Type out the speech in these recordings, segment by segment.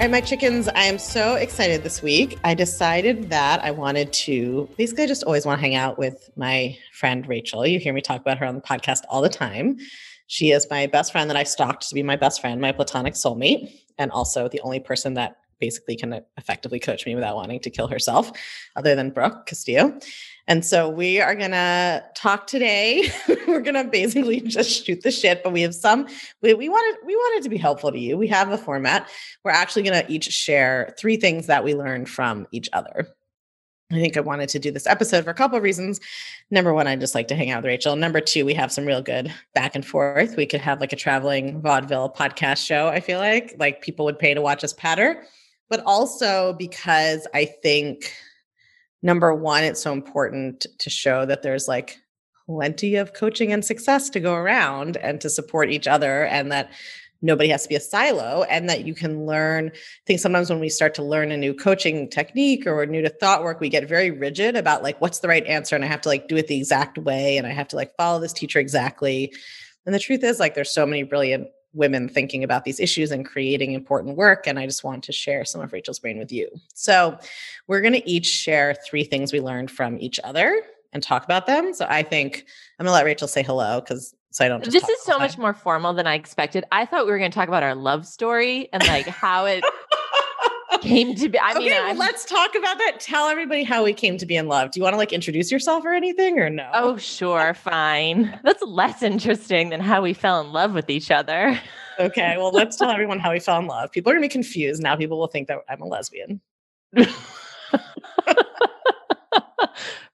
All right, my chickens, I am so excited this week. I decided that I wanted to basically, I just always want to hang out with my friend Rachel. You hear me talk about her on the podcast all the time. She is my best friend that I stalked to be my best friend, my platonic soulmate, and also the only person that basically can effectively coach me without wanting to kill herself, other than Brooke Castillo. And so we are going to talk today. We're going to basically just shoot the shit, but we have some we, we wanted we wanted to be helpful to you. We have a format. We're actually going to each share three things that we learned from each other. I think I wanted to do this episode for a couple of reasons. Number one, I just like to hang out with Rachel. Number two, we have some real good back and forth. We could have like a traveling vaudeville podcast show. I feel like like people would pay to watch us patter but also because I think number one, it's so important to show that there's like plenty of coaching and success to go around and to support each other and that nobody has to be a silo and that you can learn i think sometimes when we start to learn a new coaching technique or new to thought work we get very rigid about like what's the right answer and i have to like do it the exact way and i have to like follow this teacher exactly. And the truth is like there's so many brilliant women thinking about these issues and creating important work. And I just want to share some of Rachel's brain with you. So, we're going to each share three things we learned from each other and talk about them. So, I think I'm going to let Rachel say hello because so I don't. this is so much more formal than I expected. I thought we were going to talk about our love story and like how it came to be. I mean, well, let's talk about that. Tell everybody how we came to be in love. Do you want to like introduce yourself or anything or no? Oh, sure. Fine. That's less interesting than how we fell in love with each other. okay. Well, let's tell everyone how we fell in love. People are going to be confused. Now people will think that I'm a lesbian.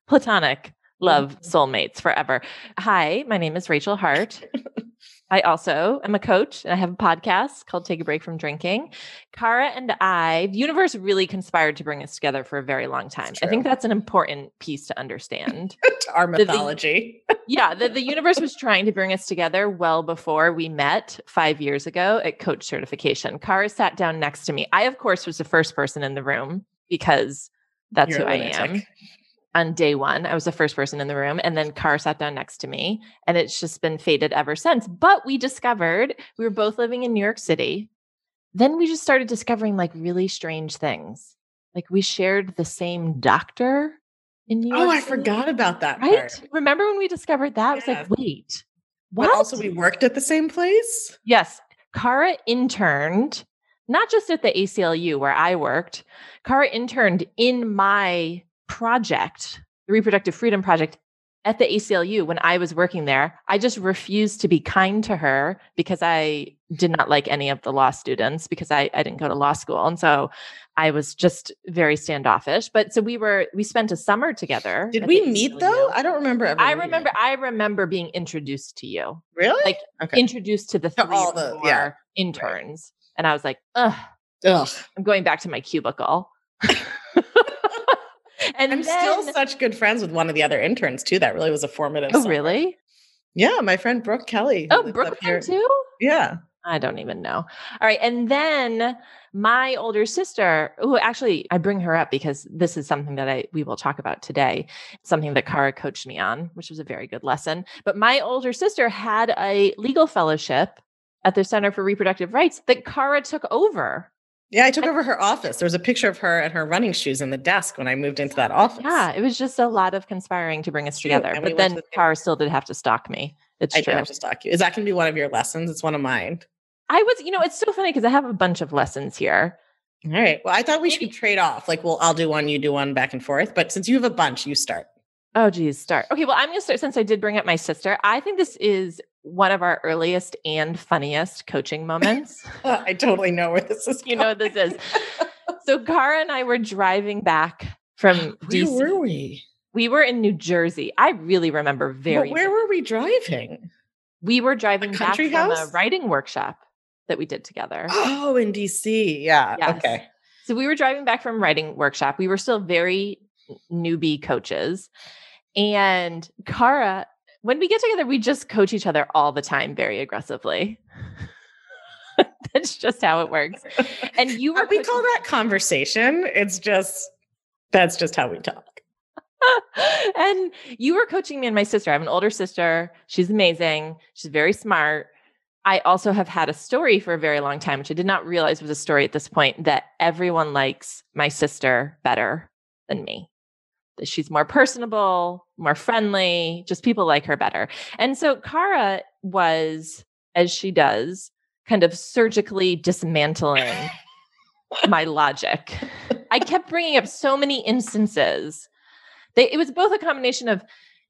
Platonic love mm-hmm. soulmates forever. Hi, my name is Rachel Hart. I also am a coach and I have a podcast called Take a Break from Drinking. Kara and I, the universe really conspired to bring us together for a very long time. I think that's an important piece to understand. to our mythology. The, the, yeah, the, the universe was trying to bring us together well before we met five years ago at coach certification. Kara sat down next to me. I, of course, was the first person in the room because that's You're who I am on day one. I was the first person in the room, and then Car sat down next to me, and it's just been fated ever since. But we discovered we were both living in New York City. Then we just started discovering like really strange things. Like we shared the same doctor in New oh, York. Oh, I forgot about that. Right? Part. Remember when we discovered that? Yeah. I was like, wait, what? But also, we worked at the same place. Yes, Kara interned not just at the ACLU where I worked. Kara interned in my project, the Reproductive Freedom Project at the ACLU when I was working there, I just refused to be kind to her because I did not like any of the law students because I, I didn't go to law school. And so I was just very standoffish. But so we were, we spent a summer together. Did we meet though? I don't remember. I remember, I remember being introduced to you. Really? Like okay. introduced to the three all the yeah. interns. Right. And I was like, ugh, ugh, I'm going back to my cubicle. and I'm then, still such good friends with one of the other interns too. That really was a formative. Oh, summer. really? Yeah, my friend Brooke Kelly. Oh, Brooke too. Yeah. I don't even know. All right. And then my older sister, who actually I bring her up because this is something that I we will talk about today, something that Kara coached me on, which was a very good lesson. But my older sister had a legal fellowship at the Center for Reproductive Rights that Kara took over. Yeah, I took over her office. There was a picture of her and her running shoes in the desk when I moved into that office. Yeah, it was just a lot of conspiring to bring us together. but we then the Kara still did have to stalk me. It's I true. did have to stalk you. Is that going to be one of your lessons? It's one of mine. I was, you know, it's so funny because I have a bunch of lessons here. All right. Well, I thought we should trade off. Like, well, I'll do one, you do one back and forth. But since you have a bunch, you start. Oh, geez, start. Okay, well, I'm going to start since I did bring up my sister. I think this is one of our earliest and funniest coaching moments. I totally know where this is. you know what this is. So Kara and I were driving back from where DC. Where were we? We were in New Jersey. I really remember very. Well, where were we driving? We were driving back house? from a writing workshop that we did together. Oh, in DC. Yeah. Yes. Okay. So we were driving back from writing workshop. We were still very newbie coaches And Kara, when we get together, we just coach each other all the time very aggressively. That's just how it works. And you uh, were we call that conversation. It's just that's just how we talk. and you were coaching me and my sister. I have an older sister. She's amazing. She's very smart. I also have had a story for a very long time, which I did not realize was a story at this point, that everyone likes my sister better than me. That she's more personable, more friendly, just people like her better. And so Kara was, as she does, kind of surgically dismantling my logic. I kept bringing up so many instances. They, it was both a combination of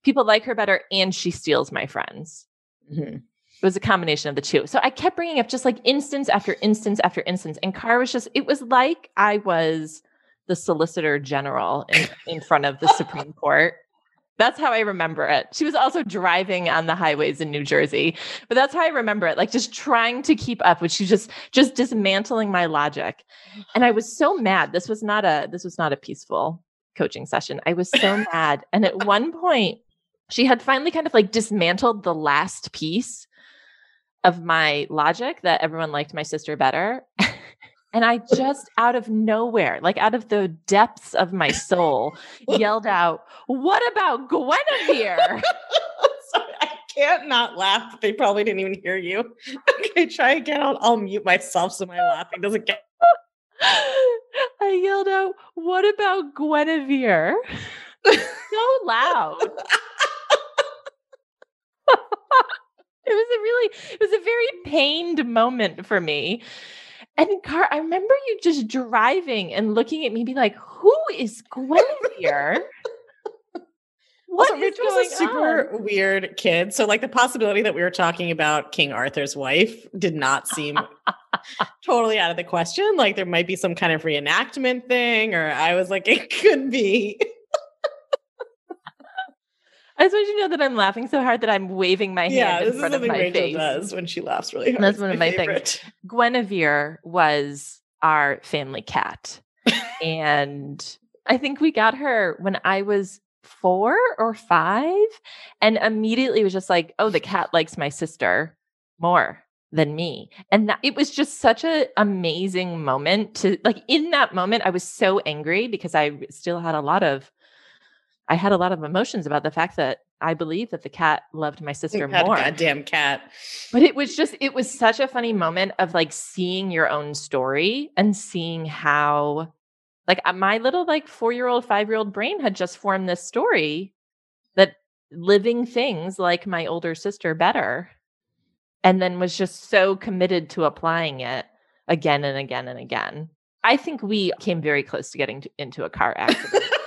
people like her better and she steals my friends. Mm-hmm. It was a combination of the two. So I kept bringing up just like instance after instance after instance. And Kara was just, it was like I was the solicitor general in, in front of the Supreme Court. That's how I remember it. She was also driving on the highways in New Jersey, but that's how I remember it. Like just trying to keep up, which she just just dismantling my logic. And I was so mad. This was not a this was not a peaceful coaching session. I was so mad. And at one point, she had finally kind of like dismantled the last piece of my logic that everyone liked my sister better. and I just out of nowhere, like out of the depths of my soul, yelled out, What about Guinevere? Sorry, I can't not laugh. They probably didn't even hear you. Okay, try again. I'll, I'll mute myself so my laughing doesn't get. I yelled out, What about Guinevere? so loud. it was a really it was a very pained moment for me and car i remember you just driving and looking at me be like who is guinevere what also, Rach was a super on? weird kid. So, like, the possibility that we were talking about King Arthur's wife did not seem totally out of the question. Like, there might be some kind of reenactment thing, or I was like, it could be. I just want you to know that I'm laughing so hard that I'm waving my hand yeah, in front of my Rachel face. does when she laughs really hard. That's one of my favorite. things. Guinevere was our family cat. and I think we got her when I was four or five. And immediately was just like, oh, the cat likes my sister more than me. And that, it was just such an amazing moment to like in that moment, I was so angry because I still had a lot of I had a lot of emotions about the fact that I believe that the cat loved my sister more. Goddamn cat. But it was just, it was such a funny moment of like seeing your own story and seeing how, like, uh, my little, like, four year old, five year old brain had just formed this story that living things like my older sister better. And then was just so committed to applying it again and again and again. I think we came very close to getting to, into a car accident.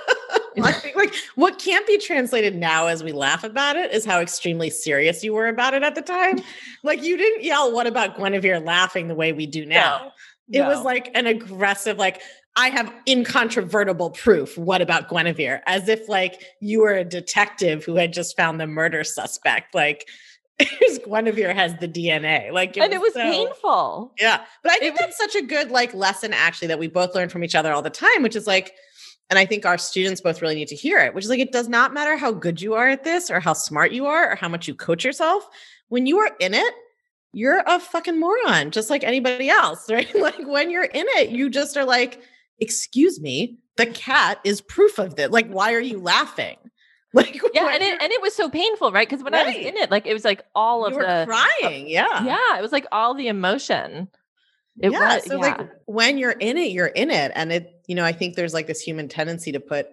I think like what can't be translated now as we laugh about it is how extremely serious you were about it at the time. like you didn't yell, what about Guinevere laughing the way we do now? No, it was like an aggressive, like, I have incontrovertible proof. What about Guinevere? As if like you were a detective who had just found the murder suspect. Like Guinevere has the DNA. Like, it and was it was so, painful. Yeah, but I think it that's was, such a good like lesson actually that we both learn from each other all the time, which is like and I think our students both really need to hear it, which is like, it does not matter how good you are at this or how smart you are or how much you coach yourself. When you are in it, you're a fucking moron, just like anybody else, right? like when you're in it, you just are like, excuse me, the cat is proof of this. Like, why are you laughing? Like yeah, and it and it was so painful, right? Because when right. I was in it, like it was like all you of the crying, yeah, yeah, it was like all the emotion. It yeah, was, so yeah. like when you're in it, you're in it, and it you know, I think there's like this human tendency to put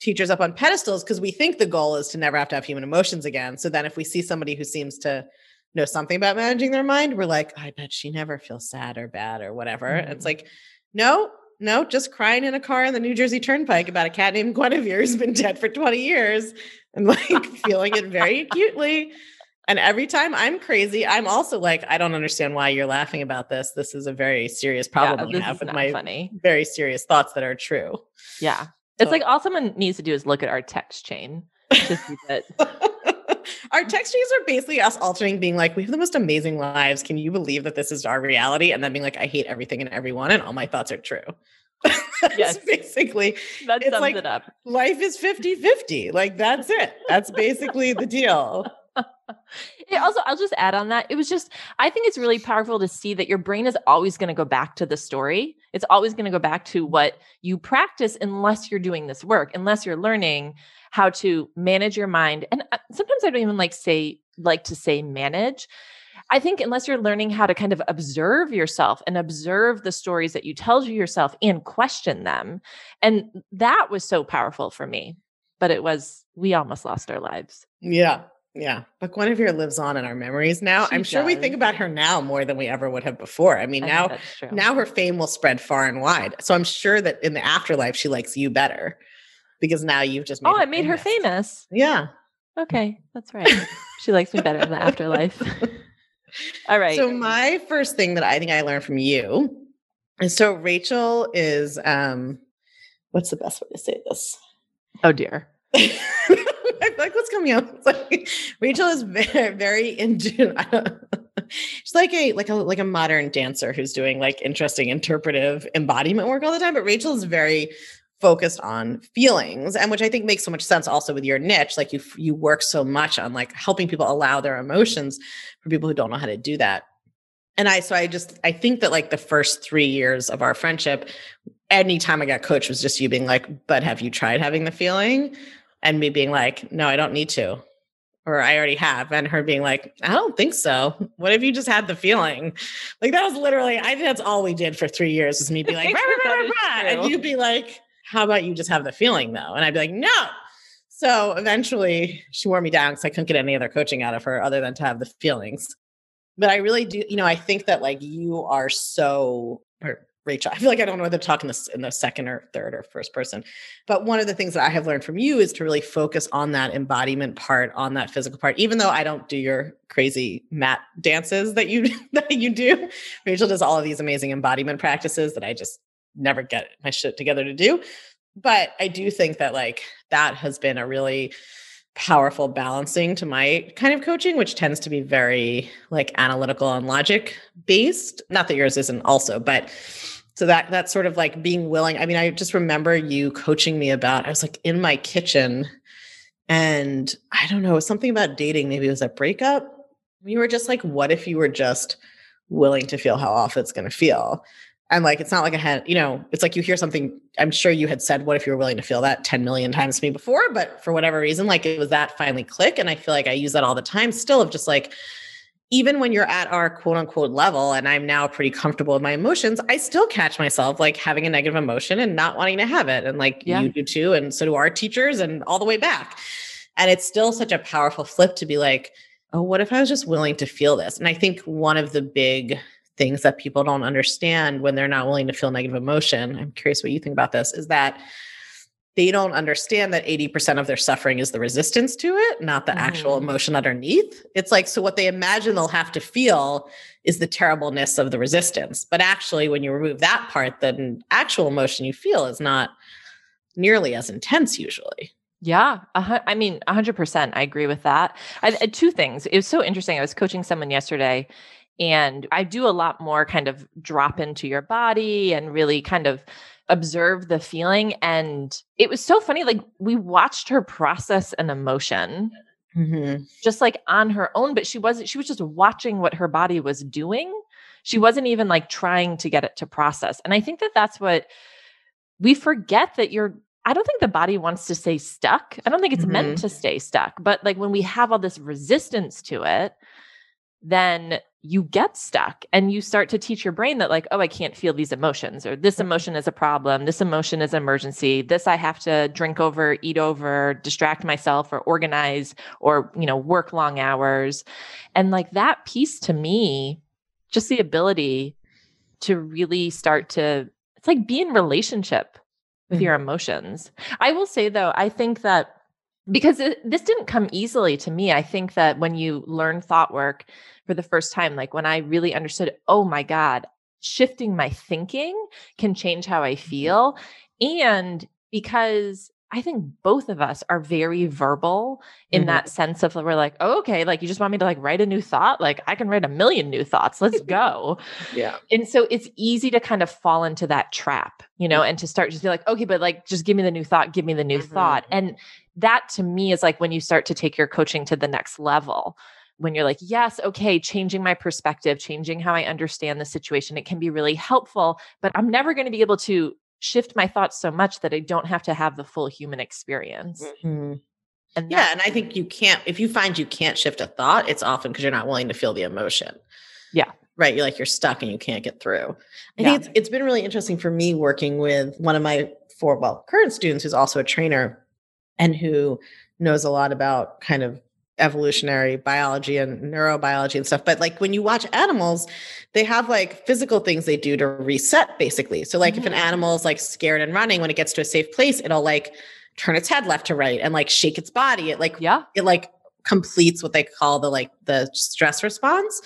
teachers up on pedestals because we think the goal is to never have to have human emotions again. So then if we see somebody who seems to know something about managing their mind, we're like, I bet she never feels sad or bad or whatever. Mm-hmm. It's like, no, no, just crying in a car in the New Jersey Turnpike about a cat named Guinevere who's been dead for 20 years and like feeling it very acutely. And every time I'm crazy, I'm also like, I don't understand why you're laughing about this. This is a very serious problem yeah, I have with my funny. very serious thoughts that are true. Yeah. So. It's like all someone needs to do is look at our text chain to see that. our text chains are basically us altering, being like, we have the most amazing lives. Can you believe that this is our reality? And then being like, I hate everything and everyone, and all my thoughts are true. that's yes. basically that sums like, it up. Life is 50-50. Like that's it. That's basically the deal. It also, I'll just add on that. It was just, I think it's really powerful to see that your brain is always going to go back to the story. It's always going to go back to what you practice unless you're doing this work, unless you're learning how to manage your mind. And uh, sometimes I don't even like say, like to say manage. I think unless you're learning how to kind of observe yourself and observe the stories that you tell to yourself and question them. And that was so powerful for me. But it was, we almost lost our lives. Yeah. Yeah, but Guinevere lives on in our memories now. She I'm sure does. we think about her now more than we ever would have before. I mean, I now now her fame will spread far and wide. So I'm sure that in the afterlife she likes you better because now you've just made Oh, I made famous. her famous. Yeah. Okay, that's right. she likes me better in the afterlife. All right. So my first thing that I think I learned from you is so Rachel is um what's the best way to say this? Oh dear. like what's coming up. It's like Rachel is very, very into. she's like a like a like a modern dancer who's doing like interesting interpretive embodiment work all the time. But Rachel is very focused on feelings and which i think makes so much sense also with your niche like you you work so much on like helping people allow their emotions for people who don't know how to do that and i so i just i think that like the first three years of our friendship anytime i got coached was just you being like but have you tried having the feeling and me being like, no, I don't need to. Or I already have. And her being like, I don't think so. What if you just had the feeling? Like that was literally, I think that's all we did for three years is me be like, rah, rah, rah, and you'd be like, how about you just have the feeling though? And I'd be like, no. So eventually she wore me down because I couldn't get any other coaching out of her other than to have the feelings. But I really do, you know, I think that like you are so, or Rachel. I feel like I don't know whether to talk in the, in the second or third or first person. But one of the things that I have learned from you is to really focus on that embodiment part, on that physical part. Even though I don't do your crazy mat dances that you that you do, Rachel does all of these amazing embodiment practices that I just never get my shit together to do. But I do think that like that has been a really powerful balancing to my kind of coaching which tends to be very like analytical and logic based not that yours isn't also but so that that's sort of like being willing i mean i just remember you coaching me about i was like in my kitchen and i don't know something about dating maybe it was a breakup. You were just like what if you were just willing to feel how off it's going to feel? And like it's not like i had you know it's like you hear something i'm sure you had said what if you were willing to feel that 10 million times to me before? But for whatever reason like it was that finally click and i feel like i use that all the time still of just like even when you're at our quote unquote level and I'm now pretty comfortable with my emotions, I still catch myself like having a negative emotion and not wanting to have it. And like yeah. you do too. And so do our teachers and all the way back. And it's still such a powerful flip to be like, oh, what if I was just willing to feel this? And I think one of the big things that people don't understand when they're not willing to feel negative emotion, I'm curious what you think about this, is that they don't understand that 80% of their suffering is the resistance to it, not the mm. actual emotion underneath. It's like, so what they imagine they'll have to feel is the terribleness of the resistance. But actually, when you remove that part, the actual emotion you feel is not nearly as intense usually. Yeah, uh, I mean, 100%. I agree with that. I, two things. It was so interesting. I was coaching someone yesterday, and I do a lot more kind of drop into your body and really kind of observe the feeling. And it was so funny. Like we watched her process an emotion. Mm-hmm. Just like on her own, but she wasn't, she was just watching what her body was doing. She wasn't even like trying to get it to process. And I think that that's what we forget that you're I don't think the body wants to stay stuck. I don't think it's mm-hmm. meant to stay stuck. But like when we have all this resistance to it, then you get stuck and you start to teach your brain that like oh i can't feel these emotions or this emotion is a problem this emotion is emergency this i have to drink over eat over distract myself or organize or you know work long hours. And like that piece to me just the ability to really start to it's like be in relationship with mm-hmm. your emotions. I will say though i think that because it, this didn't come easily to me i think that when you learn thought work for the first time. Like when I really understood, oh my God, shifting my thinking can change how I mm-hmm. feel. And because I think both of us are very verbal in mm-hmm. that sense of we're like, oh, okay, like you just want me to like write a new thought? Like I can write a million new thoughts. Let's go. yeah. And so it's easy to kind of fall into that trap, you know, and to start just be like, okay, but like just give me the new thought, give me the new mm-hmm. thought. And that to me is like when you start to take your coaching to the next level when you're like, yes, okay, changing my perspective, changing how I understand the situation, it can be really helpful, but I'm never going to be able to shift my thoughts so much that I don't have to have the full human experience. Mm-hmm. And yeah, and I think you can't if you find you can't shift a thought, it's often because you're not willing to feel the emotion. Yeah. Right. You're like you're stuck and you can't get through. I yeah. think it's it's been really interesting for me working with one of my four well current students who's also a trainer and who knows a lot about kind of evolutionary biology and neurobiology and stuff but like when you watch animals they have like physical things they do to reset basically so like mm-hmm. if an mm-hmm. animal is like scared and running when it gets to a safe place it'll like turn its head left to right and like shake its body it like yeah it like completes what they call the like the stress response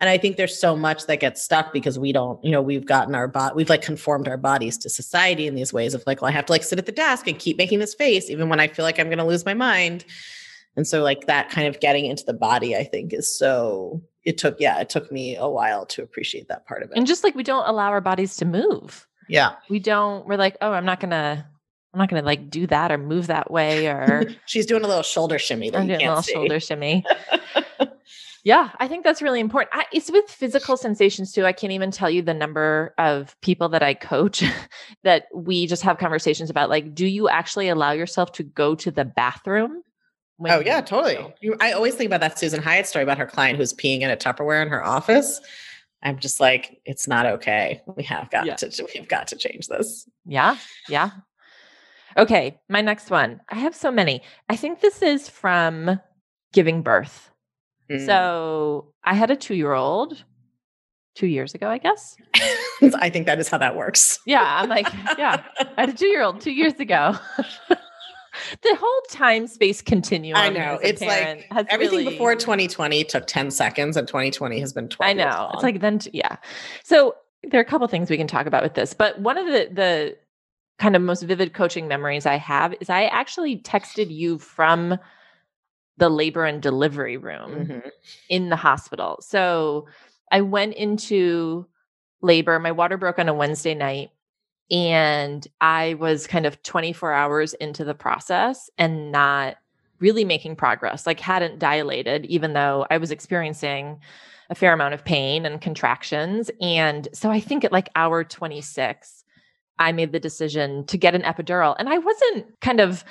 and i think there's so much that gets stuck because we don't you know we've gotten our body we've like conformed our bodies to society in these ways of like well i have to like sit at the desk and keep making this face even when i feel like i'm going to lose my mind and so like that kind of getting into the body, I think is so it took, yeah, it took me a while to appreciate that part of it. And just like we don't allow our bodies to move. Yeah. We don't, we're like, oh, I'm not gonna I'm not gonna like do that or move that way or she's doing a little shoulder shimmy. That I'm doing a little see. shoulder shimmy. yeah, I think that's really important. I, it's with physical sensations too. I can't even tell you the number of people that I coach that we just have conversations about like, do you actually allow yourself to go to the bathroom? oh yeah, totally. You, I always think about that Susan Hyatt story about her client who's peeing in a Tupperware in her office. I'm just like, it's not okay. We have got yeah. to we've got to change this. Yeah. Yeah. Okay. My next one. I have so many. I think this is from giving birth. Mm. So I had a two year old two years ago, I guess. I think that is how that works. Yeah. I'm like, yeah, I had a two year old two years ago. the whole time space continuum. I know. It's like everything really... before 2020 took 10 seconds and 2020 has been 12. I know. It's like then, yeah. So there are a couple things we can talk about with this, but one of the, the kind of most vivid coaching memories I have is I actually texted you from the labor and delivery room mm-hmm. in the hospital. So I went into labor. My water broke on a Wednesday night and I was kind of 24 hours into the process and not really making progress, like hadn't dilated, even though I was experiencing a fair amount of pain and contractions. And so I think at like hour 26, I made the decision to get an epidural. And I wasn't kind of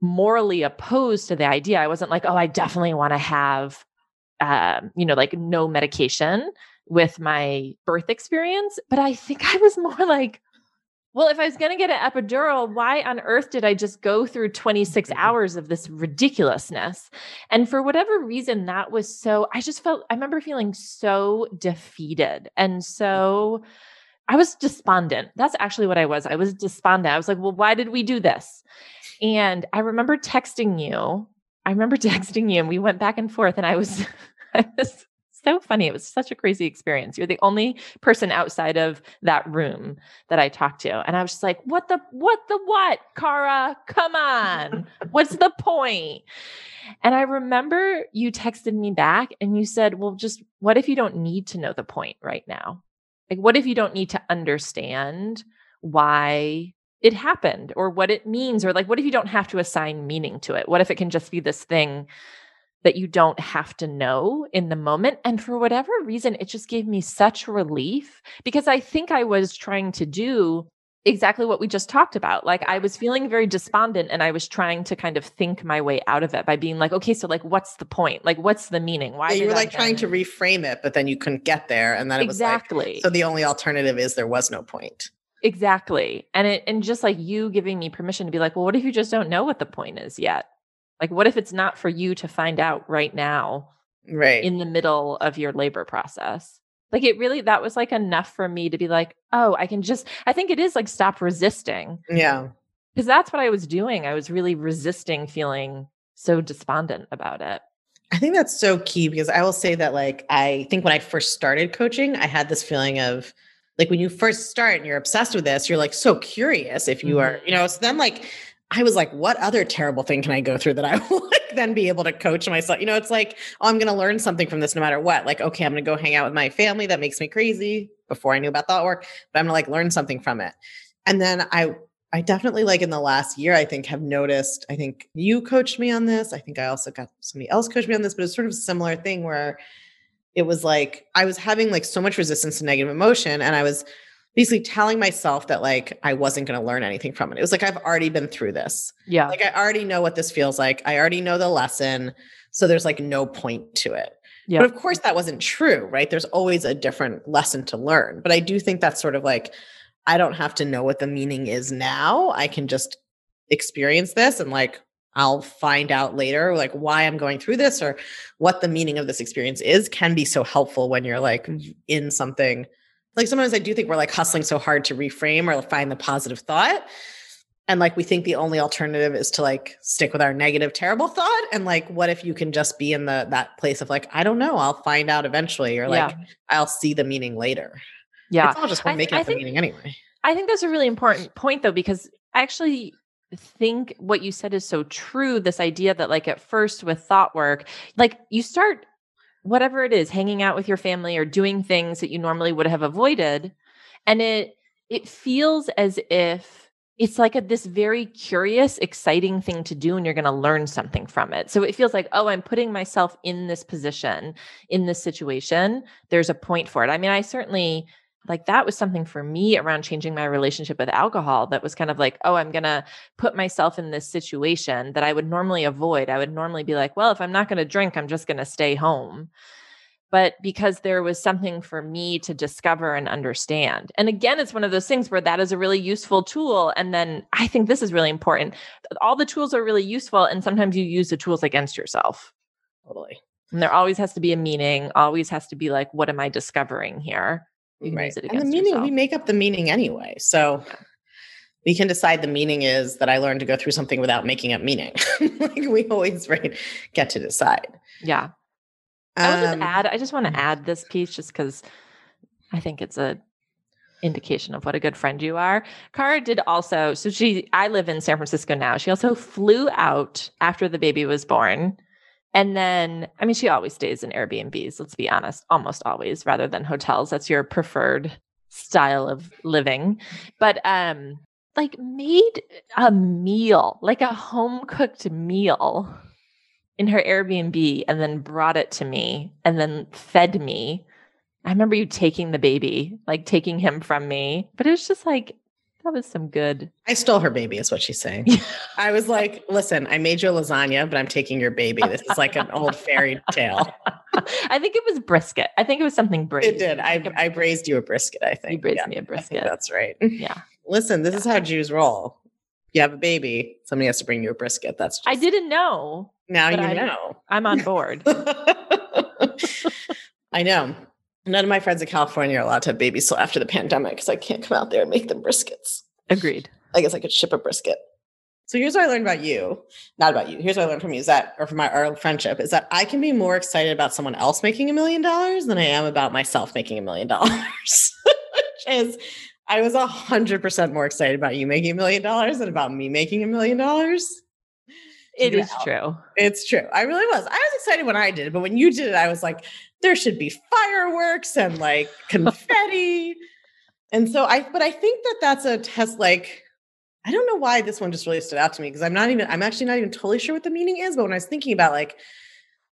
morally opposed to the idea. I wasn't like, oh, I definitely want to have, uh, you know, like no medication with my birth experience. But I think I was more like, well, if I was going to get an epidural, why on earth did I just go through 26 mm-hmm. hours of this ridiculousness? And for whatever reason, that was so, I just felt, I remember feeling so defeated and so. I was despondent. That's actually what I was. I was despondent. I was like, well, why did we do this? And I remember texting you. I remember texting you and we went back and forth and I was I was so funny. It was such a crazy experience. You're the only person outside of that room that I talked to. And I was just like, what the, what the what, Kara? Come on. What's the point? And I remember you texted me back and you said, well, just what if you don't need to know the point right now? Like, what if you don't need to understand why it happened or what it means? Or like, what if you don't have to assign meaning to it? What if it can just be this thing that you don't have to know in the moment. And for whatever reason, it just gave me such relief because I think I was trying to do exactly what we just talked about. Like I was feeling very despondent and I was trying to kind of think my way out of it by being like, okay, so like what's the point? Like what's the meaning? Why yeah, you were like trying to reframe it, but then you couldn't get there. And then it exactly. was like, so the only alternative is there was no point. Exactly. And it and just like you giving me permission to be like, well, what if you just don't know what the point is yet? Like, what if it's not for you to find out right now? Right. In the middle of your labor process. Like, it really, that was like enough for me to be like, oh, I can just, I think it is like stop resisting. Yeah. Because that's what I was doing. I was really resisting feeling so despondent about it. I think that's so key because I will say that, like, I think when I first started coaching, I had this feeling of, like when you first start and you're obsessed with this, you're like so curious if you mm-hmm. are, you know, so then like I was like, what other terrible thing can I go through that I will like then be able to coach myself? You know, it's like, oh, I'm going to learn something from this no matter what. Like, okay, I'm going to go hang out with my family that makes me crazy before I knew about thought work, but I'm going to like learn something from it. And then I, I definitely like in the last year, I think have noticed, I think you coached me on this. I think I also got somebody else coached me on this, but it's sort of a similar thing where it was like I was having like so much resistance to negative emotion and I was basically telling myself that like I wasn't going to learn anything from it. It was like I've already been through this. Yeah. Like I already know what this feels like. I already know the lesson. So there's like no point to it. Yeah. But of course that wasn't true, right? There's always a different lesson to learn. But I do think that's sort of like I don't have to know what the meaning is now. I can just experience this and like I'll find out later like why I'm going through this or what the meaning of this experience is can be so helpful when you're like mm-hmm. in something. Like sometimes I do think we're like hustling so hard to reframe or find the positive thought. And like we think the only alternative is to like stick with our negative, terrible thought. And like, what if you can just be in the that place of like, I don't know, I'll find out eventually, or like yeah. I'll see the meaning later. Yeah. It's all just we're making up the meaning anyway. I think that's a really important point though, because actually think what you said is so true. This idea that, like, at first with thought work, like you start whatever it is, hanging out with your family or doing things that you normally would have avoided. And it, it feels as if it's like a, this very curious, exciting thing to do, and you're going to learn something from it. So it feels like, oh, I'm putting myself in this position, in this situation. There's a point for it. I mean, I certainly like that was something for me around changing my relationship with alcohol that was kind of like oh i'm going to put myself in this situation that i would normally avoid. I would normally be like well if i'm not going to drink i'm just going to stay home. But because there was something for me to discover and understand. And again it's one of those things where that is a really useful tool and then i think this is really important. All the tools are really useful and sometimes you use the tools against yourself. Totally. And there always has to be a meaning always has to be like what am i discovering here right. and the meaning, yourself. we make up the meaning anyway. So we can decide the meaning is that I learned to go through something without making up meaning. like we always right get to decide. Yeah. I will just um, add, I just want to mm. add this piece just because I think it's a indication of what a good friend you are. Kara did also, so she I live in San Francisco now. She also flew out after the baby was born and then, I mean, she always stays in Airbnbs, let's be honest, almost always, rather than hotels. That's your preferred style of living. But um, like made a meal, like a home cooked meal in her Airbnb and then brought it to me and then fed me. I remember you taking the baby, like taking him from me, but it was just like that was some good. I stole her baby, is what she's saying. I was like, listen, I made you a lasagna, but I'm taking your baby. This is like an old fairy tale. I think it was brisket. I think it was something braised. It did. I, I braised you a brisket, I think. You braised yeah, me a brisket. that's right. Yeah. Listen, this yeah. is how Jews roll. You have a baby, somebody has to bring you a brisket. That's just, I didn't know. Now you I'm, know. I'm on board. I know. None of my friends in California are allowed to have babies till after the pandemic because I can't come out there and make them briskets. Agreed. I guess I could ship a brisket. So here's what I learned about you, not about you. Here's what I learned from you is that, or from my our friendship, is that I can be more excited about someone else making a million dollars than I am about myself making a million dollars. Which is, I was a hundred percent more excited about you making a million dollars than about me making a million dollars. It is true. It's true. I really was. I was excited when I did it, but when you did it, I was like, there should be fireworks and like confetti. and so I, but I think that that's a test. Like, I don't know why this one just really stood out to me because I'm not even, I'm actually not even totally sure what the meaning is. But when I was thinking about like,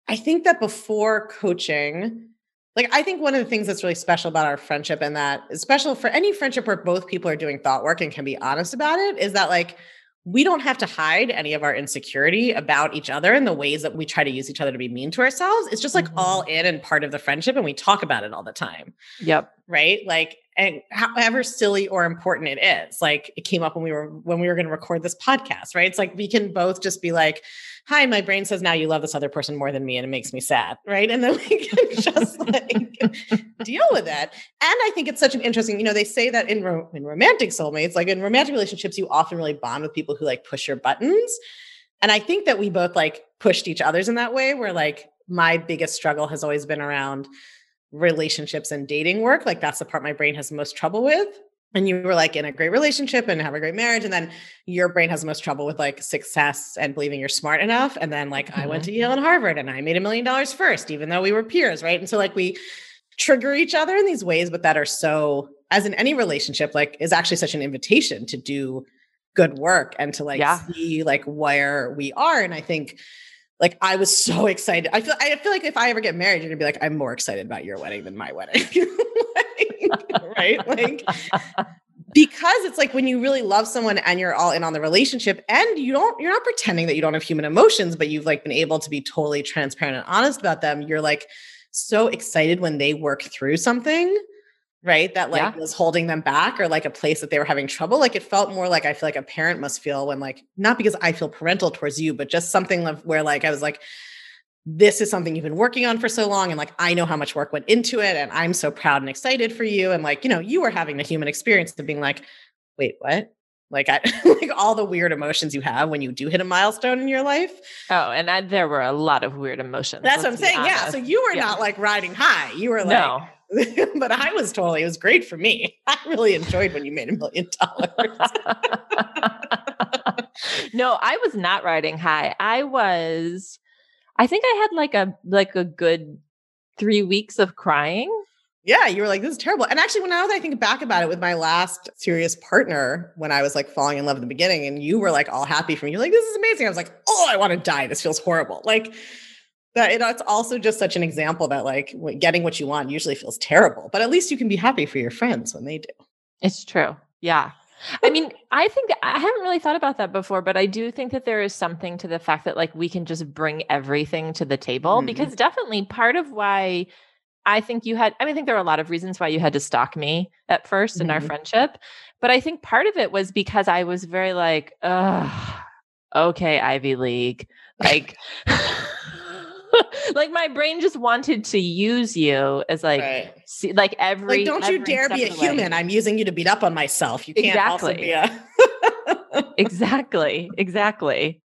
I think that before coaching, like I think one of the things that's really special about our friendship and that is special for any friendship where both people are doing thought work and can be honest about it is that like we don't have to hide any of our insecurity about each other and the ways that we try to use each other to be mean to ourselves. It's just like mm-hmm. all in and part of the friendship, and we talk about it all the time. Yep. Right. Like, and however silly or important it is, like it came up when we were when we were going to record this podcast. Right. It's like we can both just be like, hi, my brain says now you love this other person more than me and it makes me sad. Right. And then we can just like deal with that. And I think it's such an interesting, you know, they say that in, ro- in romantic soulmates, like in romantic relationships, you often really bond with people who like push your buttons. And I think that we both like pushed each other's in that way where like my biggest struggle has always been around relationships and dating work. Like that's the part my brain has most trouble with. And you were like in a great relationship and have a great marriage and then your brain has the most trouble with like success and believing you're smart enough and then like mm-hmm. i went mm-hmm. to yale and harvard and i made a million dollars first even though we were peers right and so like we trigger each other in these ways but that are so as in any relationship like is actually such an invitation to do good work and to like yeah. see like where we are and i think like I was so excited. I feel I feel like if I ever get married, you're gonna be like, I'm more excited about your wedding than my wedding. right? Like because it's like when you really love someone and you're all in on the relationship and you don't you're not pretending that you don't have human emotions, but you've like been able to be totally transparent and honest about them. You're like so excited when they work through something right that like yeah. was holding them back or like a place that they were having trouble like it felt more like i feel like a parent must feel when like not because i feel parental towards you but just something of where like i was like this is something you've been working on for so long and like i know how much work went into it and i'm so proud and excited for you and like you know you were having the human experience of being like wait what like I like all the weird emotions you have when you do hit a milestone in your life. Oh, and I, there were a lot of weird emotions. That's what I'm saying. Honest. Yeah. So you were yeah. not like riding high. You were like no. but I was totally, it was great for me. I really enjoyed when you made a million dollars. no, I was not riding high. I was, I think I had like a, like a good three weeks of crying. Yeah, you were like, this is terrible. And actually, when I was, I think back about it with my last serious partner, when I was like falling in love in the beginning, and you were like all happy for me, you're like, this is amazing. I was like, oh, I want to die. This feels horrible. Like, that it's also just such an example that like getting what you want usually feels terrible but at least you can be happy for your friends when they do it's true yeah i mean i think i haven't really thought about that before but i do think that there is something to the fact that like we can just bring everything to the table mm-hmm. because definitely part of why I think you had, I mean, I think there are a lot of reasons why you had to stalk me at 1st mm-hmm. in our mm-hmm. friendship. But I think part of it was because I was very like, okay, Ivy League. Like, like my brain just wanted to use you as like right. see, like every like don't every you dare be a human. I'm using you to beat up on myself. You can't exactly. also be a exactly. Exactly.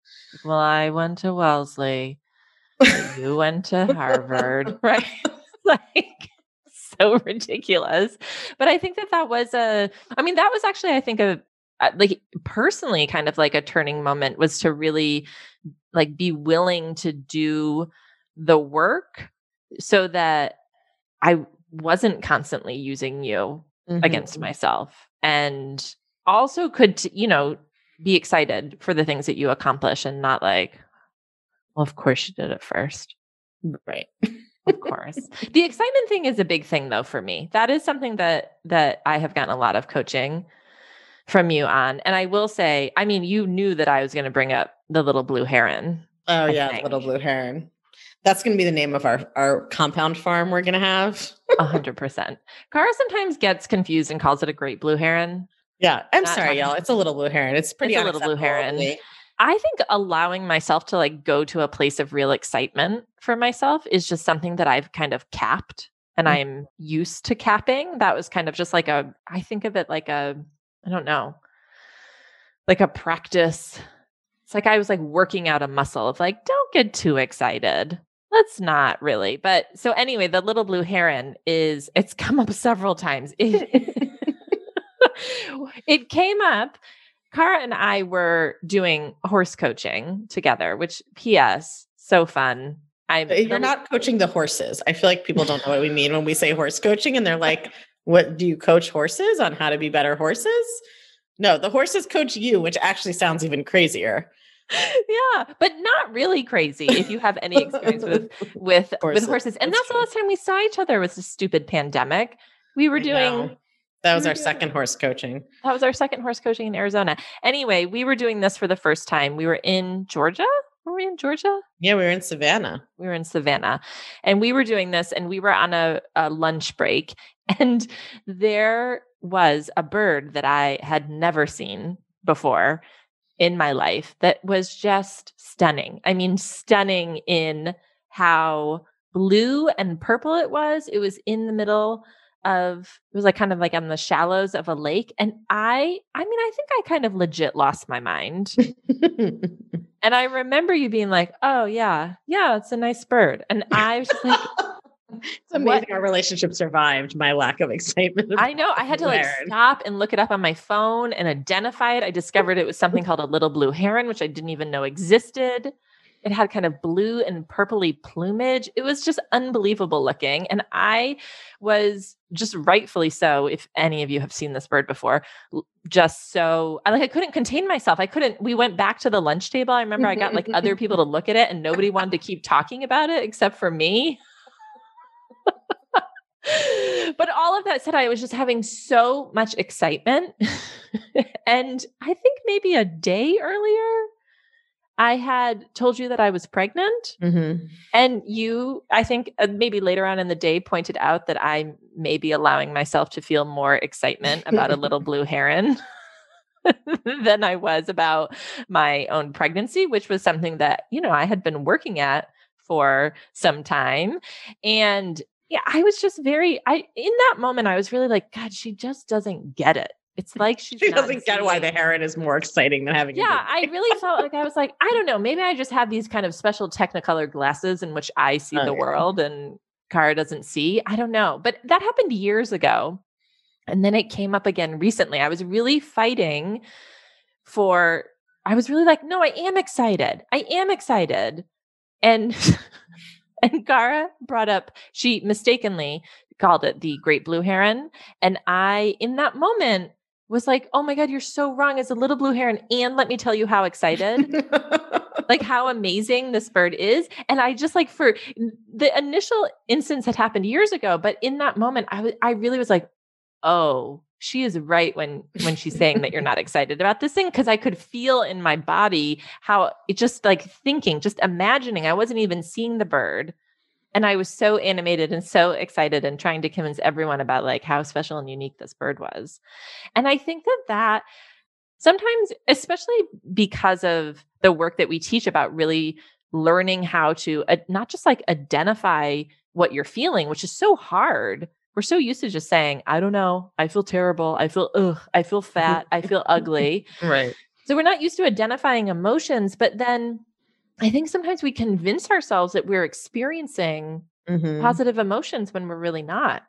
Well i went to wellesley you went to harvard right? Like so ridiculous. But i think that that was a i mean that was actually i think a uh, like personally kind of like a turning moment was to really like be willing to do the work so that I wasn't constantly using you mm-hmm. against myself and also could, you know, be excited for the things that you accomplish and not like, well, of course you did it first. Right. of course. The excitement thing is a big thing though for me. That is something that that I have gotten a lot of coaching from you on. And I will say, I mean, you knew that I was going to bring up the little blue heron. Oh I yeah, think. little blue heron. That's going to be the name of our our compound farm we're going to have. A hundred percent. Kara sometimes gets confused and calls it a great blue heron. Yeah, I'm Not sorry, y'all. It's a little blue heron. It's pretty it's a little blue heron. I think allowing myself to like go to a place of real excitement for myself is just something that I've kind of capped and mm-hmm. I'm used to capping. That was kind of just like a I think of it like a I don't know, like a practice. It's like I was like working out a muscle of like, don't get too excited. Let's not really. But so anyway, the little blue heron is, it's come up several times. It, it came up. Kara and I were doing horse coaching together, which P.S. so fun. I'm You're not coaching the horses. I feel like people don't know what we mean when we say horse coaching, and they're like, what do you coach horses on how to be better horses? No, the horses coach you, which actually sounds even crazier. Yeah, but not really crazy if you have any experience with with horses. with horses. And that's, that's the last time we saw each other was the stupid pandemic. We were doing that was our second horse coaching. That was our second horse coaching in Arizona. Anyway, we were doing this for the first time. We were in Georgia. Were we in Georgia? Yeah, we were in Savannah. We were in Savannah. And we were doing this and we were on a, a lunch break And there was a bird that I had never seen before in my life that was just stunning. I mean, stunning in how blue and purple it was. It was in the middle of it was like kind of like on the shallows of a lake and i i mean i think i kind of legit lost my mind and i remember you being like oh yeah yeah it's a nice bird and i was just like It's amazing what? our relationship survived my lack of excitement. I know. I had to like stop and look it up on my phone and identify it. I discovered it was something called a little blue heron, which I didn't even know existed. It had kind of blue and purpley plumage. It was just unbelievable looking. And I was just rightfully so, if any of you have seen this bird before, just so I like I couldn't contain myself. I couldn't. We went back to the lunch table. I remember I got like other people to look at it and nobody wanted to keep talking about it except for me. but all of that said, I was just having so much excitement. and I think maybe a day earlier, I had told you that I was pregnant. Mm-hmm. And you, I think uh, maybe later on in the day, pointed out that I may be allowing myself to feel more excitement about a little blue heron. than I was about my own pregnancy, which was something that, you know, I had been working at for some time. And yeah, I was just very I in that moment I was really like, God, she just doesn't get it. It's like she doesn't get why the heron is more exciting than having. Yeah, I really felt like I was like, I don't know, maybe I just have these kind of special Technicolor glasses in which I see oh, the yeah. world and Kara doesn't see. I don't know, but that happened years ago, and then it came up again recently. I was really fighting for. I was really like, no, I am excited. I am excited, and. and Kara brought up, she mistakenly called it the great blue heron. And I, in that moment, was like, oh my God, you're so wrong. It's a little blue heron. And let me tell you how excited, like how amazing this bird is. And I just like for the initial instance had happened years ago, but in that moment, I was I really was like, oh, she is right when when she's saying that you're not excited about this thing because I could feel in my body how it just like thinking, just imagining. I wasn't even seeing the bird, and I was so animated and so excited and trying to convince everyone about like how special and unique this bird was. And I think that that sometimes, especially because of the work that we teach about really learning how to uh, not just like identify what you're feeling, which is so hard. We're so used to just saying, I don't know, I feel terrible, I feel ugh, I feel fat, I feel ugly. Right. So we're not used to identifying emotions, but then I think sometimes we convince ourselves that we're experiencing mm-hmm. positive emotions when we're really not.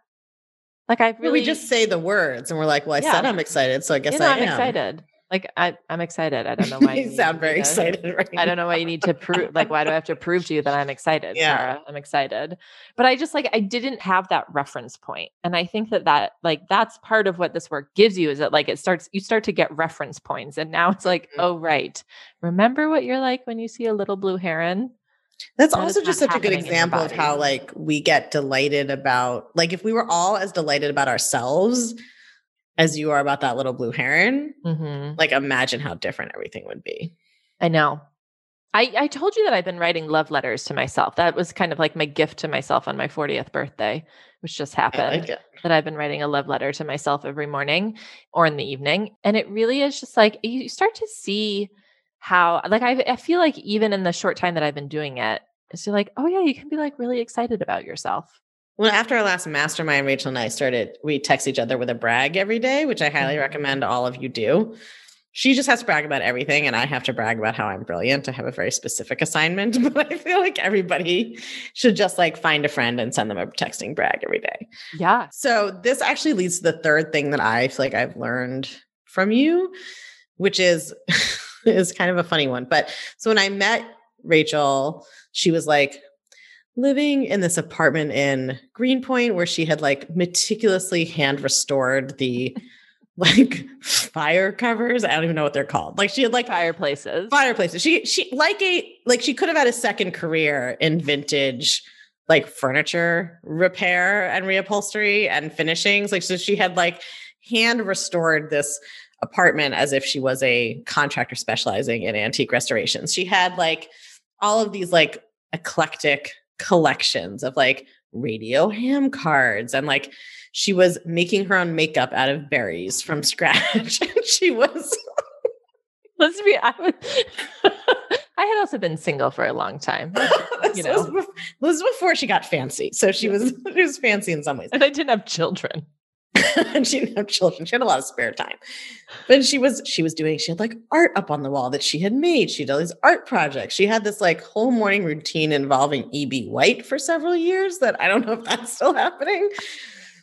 Like I really, we just say the words and we're like, well, I yeah. said I'm excited, so I guess you know, I am excited. Like I, I'm excited. I don't know why you, you sound very to, excited. Right I don't know why you need to prove. Like, why do I have to prove to you that I'm excited, yeah. Sarah? I'm excited. But I just like I didn't have that reference point, and I think that that like that's part of what this work gives you is that like it starts you start to get reference points, and now it's like, mm-hmm. oh right, remember what you're like when you see a little blue heron. That's that also just such a good example of how like we get delighted about like if we were all as delighted about ourselves as you are about that little blue heron, mm-hmm. like imagine how different everything would be. I know. I, I told you that I've been writing love letters to myself. That was kind of like my gift to myself on my 40th birthday, which just happened. Like that I've been writing a love letter to myself every morning or in the evening. And it really is just like you start to see how, like, I, I feel like even in the short time that I've been doing it, it's like, oh, yeah, you can be like really excited about yourself. Well, after our last mastermind, Rachel and I started, we text each other with a brag every day, which I highly mm-hmm. recommend all of you do. She just has to brag about everything, and I have to brag about how I'm brilliant. I have a very specific assignment, but I feel like everybody should just like find a friend and send them a texting brag every day. Yeah. So this actually leads to the third thing that I feel like I've learned from you, which is is kind of a funny one. But so when I met Rachel, she was like, living in this apartment in Greenpoint where she had like meticulously hand restored the like fire covers. I don't even know what they're called. Like she had like fireplaces. Fireplaces. She she like a like she could have had a second career in vintage like furniture repair and reupholstery and finishings. Like so she had like hand restored this apartment as if she was a contractor specializing in antique restorations. She had like all of these like eclectic collections of like radio ham cards and like she was making her own makeup out of berries from scratch and she was let's be I, I had also been single for a long time you know this was, before, this was before she got fancy so she was she was fancy in some ways. And i didn't have children she didn't have children. She had a lot of spare time. But she was she was doing, she had like art up on the wall that she had made. She did all these art projects. She had this like whole morning routine involving E.B. White for several years that I don't know if that's still happening.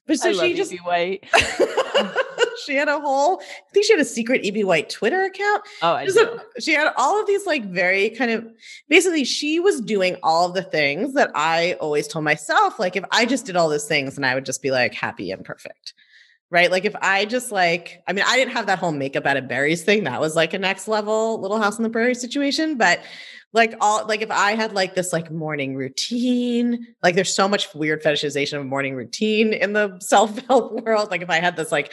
But so she just E.B. White. she had a whole, I think she had a secret EB White Twitter account. Oh, I a- she had all of these like very kind of basically she was doing all of the things that I always told myself. Like if I just did all those things and I would just be like happy and perfect. Right. Like if I just like, I mean, I didn't have that whole makeup out of berries thing. That was like a next level little house on the prairie situation. But like all like if I had like this like morning routine, like there's so much weird fetishization of morning routine in the self-help world. Like if I had this like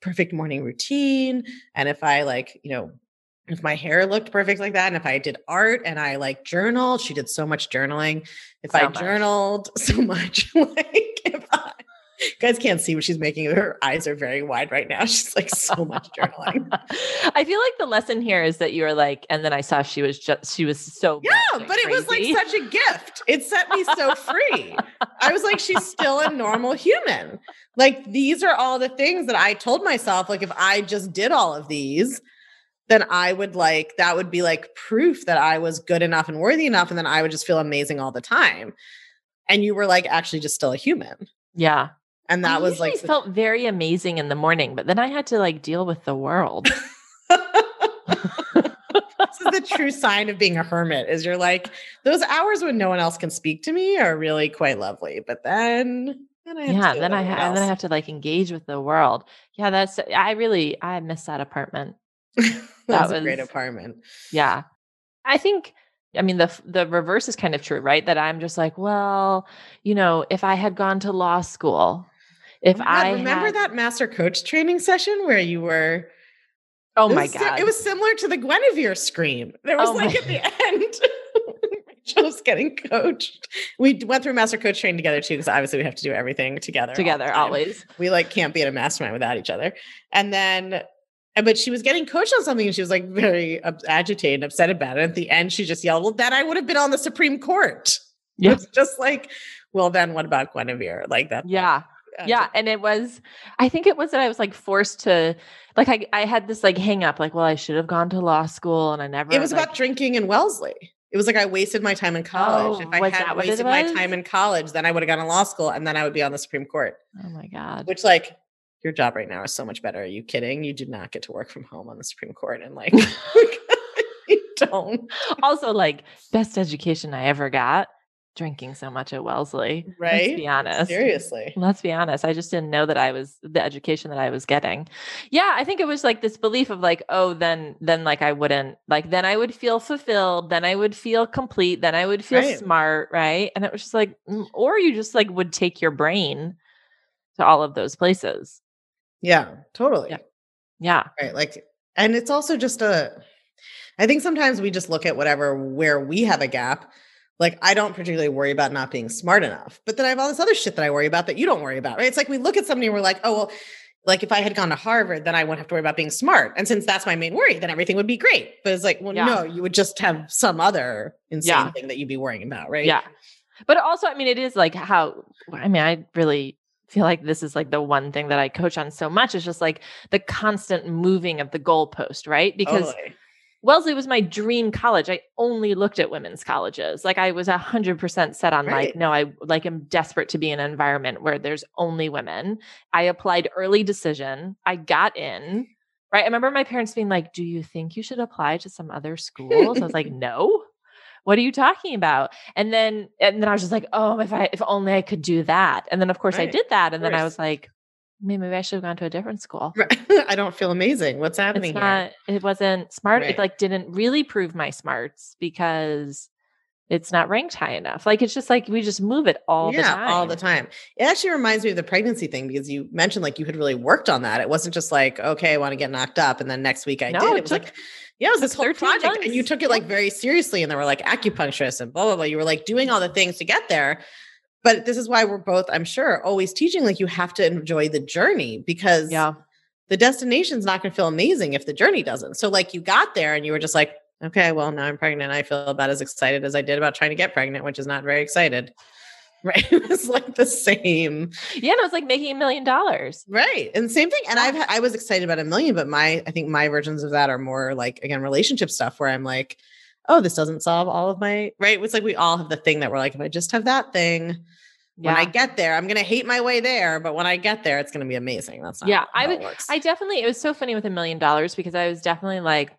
perfect morning routine and if I like, you know, if my hair looked perfect like that and if I did art and I like journaled, she did so much journaling. If So I much. journaled so much, like if I you guys can't see what she's making. Her eyes are very wide right now. She's like so much journaling. I feel like the lesson here is that you were like, and then I saw she was just she was so Yeah, but it was like such a gift. It set me so free. I was like, she's still a normal human. Like, these are all the things that I told myself. Like, if I just did all of these, then I would like, that would be like proof that I was good enough and worthy enough. And then I would just feel amazing all the time. And you were like, actually, just still a human. yeah. And that I was like, felt very amazing in the morning, but then I had to like deal with the world. this is the true sign of being a hermit is you're like those hours when no one else can speak to me are really quite lovely but then then I yeah, then I ha- and then I have to like engage with the world. Yeah, that's I really I miss that apartment. that was a great apartment Yeah. I think I mean the the reverse is kind of true, right? That I'm just like, well, you know, if I had gone to law school, Oh if Oh my God, I remember had- that master coach training session where you were Oh it my was si- god. it was similar to the Guinevere scream there was Oh like my- at the end Rachel was getting coached we went through master coach training together too because obviously we have to do everything together together always. we like can't be in a mastermind without each other. And then, but she was getting coached on something and she was like very agitated and upset about it. At the end, she just yelled, Well, then I would have been on the Supreme Court. Yeah. It's just like, well, then what about Guinevere? Like that. Yeah. Yeah and it was i think it was that i was like forced to like i, I had this like hang up like well i should have gone to law school and i never It was like, about drinking in Wellesley. It was like I wasted my time in college. Oh, if I had that what it wasted my time in college, then I would have gone to law school and then I would be on the Supreme Court. oh my god Which, like, your job right now is so much better. Are you kidding? You do not get to work from home on the Supreme Court and like you don't. also like best education i ever got drinking so much at wellesley Right? let's be honest Seriously. Let's be honest. I just didn't know that I was the education that I was getting. Yeah, I think it was like this belief of like, oh, then then like I wouldn't like then I would feel fulfilled, then I would feel complete, then I would feel Right. smart, right? And it was just like, mm, or you just like would take your brain to all of those places. Yeah, totally. Yeah. Yeah. Right. Like, and it's also just a, I think sometimes we just look at whatever where we have a gap. Like, I don't particularly worry about not being smart enough, but then I have all this other shit that I worry about that you don't worry about, right? It's like we look at somebody and we're like, oh, well, like if I had gone to Harvard, then I wouldn't have to worry about being smart. And since that's my main worry, then everything would be great. But it's like, well, Yeah. no, you would just have some other insane Yeah. thing that you'd be worrying about, right? Yeah. But also, I mean, it is like how, I mean, I really feel like this is like the one thing that I coach on so much is just like the constant moving of the goalpost, right? Because Totally. Wellesley was my dream college. I only looked at women's colleges. Like I was a hundred percent set on Right. like, no, I like am desperate to be in an environment where there's only women. I applied early decision. I got in. Right. I remember my parents being like, Do you think you should apply to some other schools? I was like, No. What are you talking about? And then and then I was just like, oh, if I if only I could do that. And then of course I did that. And then I was like, maybe, maybe I should have gone to a different school Right. I don't feel amazing. What's happening not it wasn't smart Right. it like didn't really prove my smarts because it's not ranked high enough like it's just like we just move it all the time all the time. It actually reminds me of the pregnancy thing because you mentioned like you had really worked on that. It wasn't just like, okay, I want to get knocked up, and then next week I No, did. it It was took- like, yeah, it was this whole 13 project, and you took it like very seriously, and there were like acupuncturists and blah blah blah. You were like doing all the things to get there. But this is why we're both, I'm sure, always teaching like you have to enjoy the journey because yeah the destination's not going to feel amazing if the journey doesn't. So like you got there and you were just like, okay, well now I'm pregnant. I feel about as excited as I did about trying to get pregnant, which is not very excited. right? It was like the same. Yeah, and it was like making a million dollars. Right. And same thing. And I've I was excited about a million, but my I think my versions of that are more like again relationship stuff where I'm like, oh, this doesn't solve all of my right. It's like we all have the thing that we're like, if I just have that thing, yeah. when I get there, I'm gonna hate my way there, but when I get there, it's gonna be amazing. That's yeah. I would. I definitely. It was so funny with a million dollars because I was definitely like,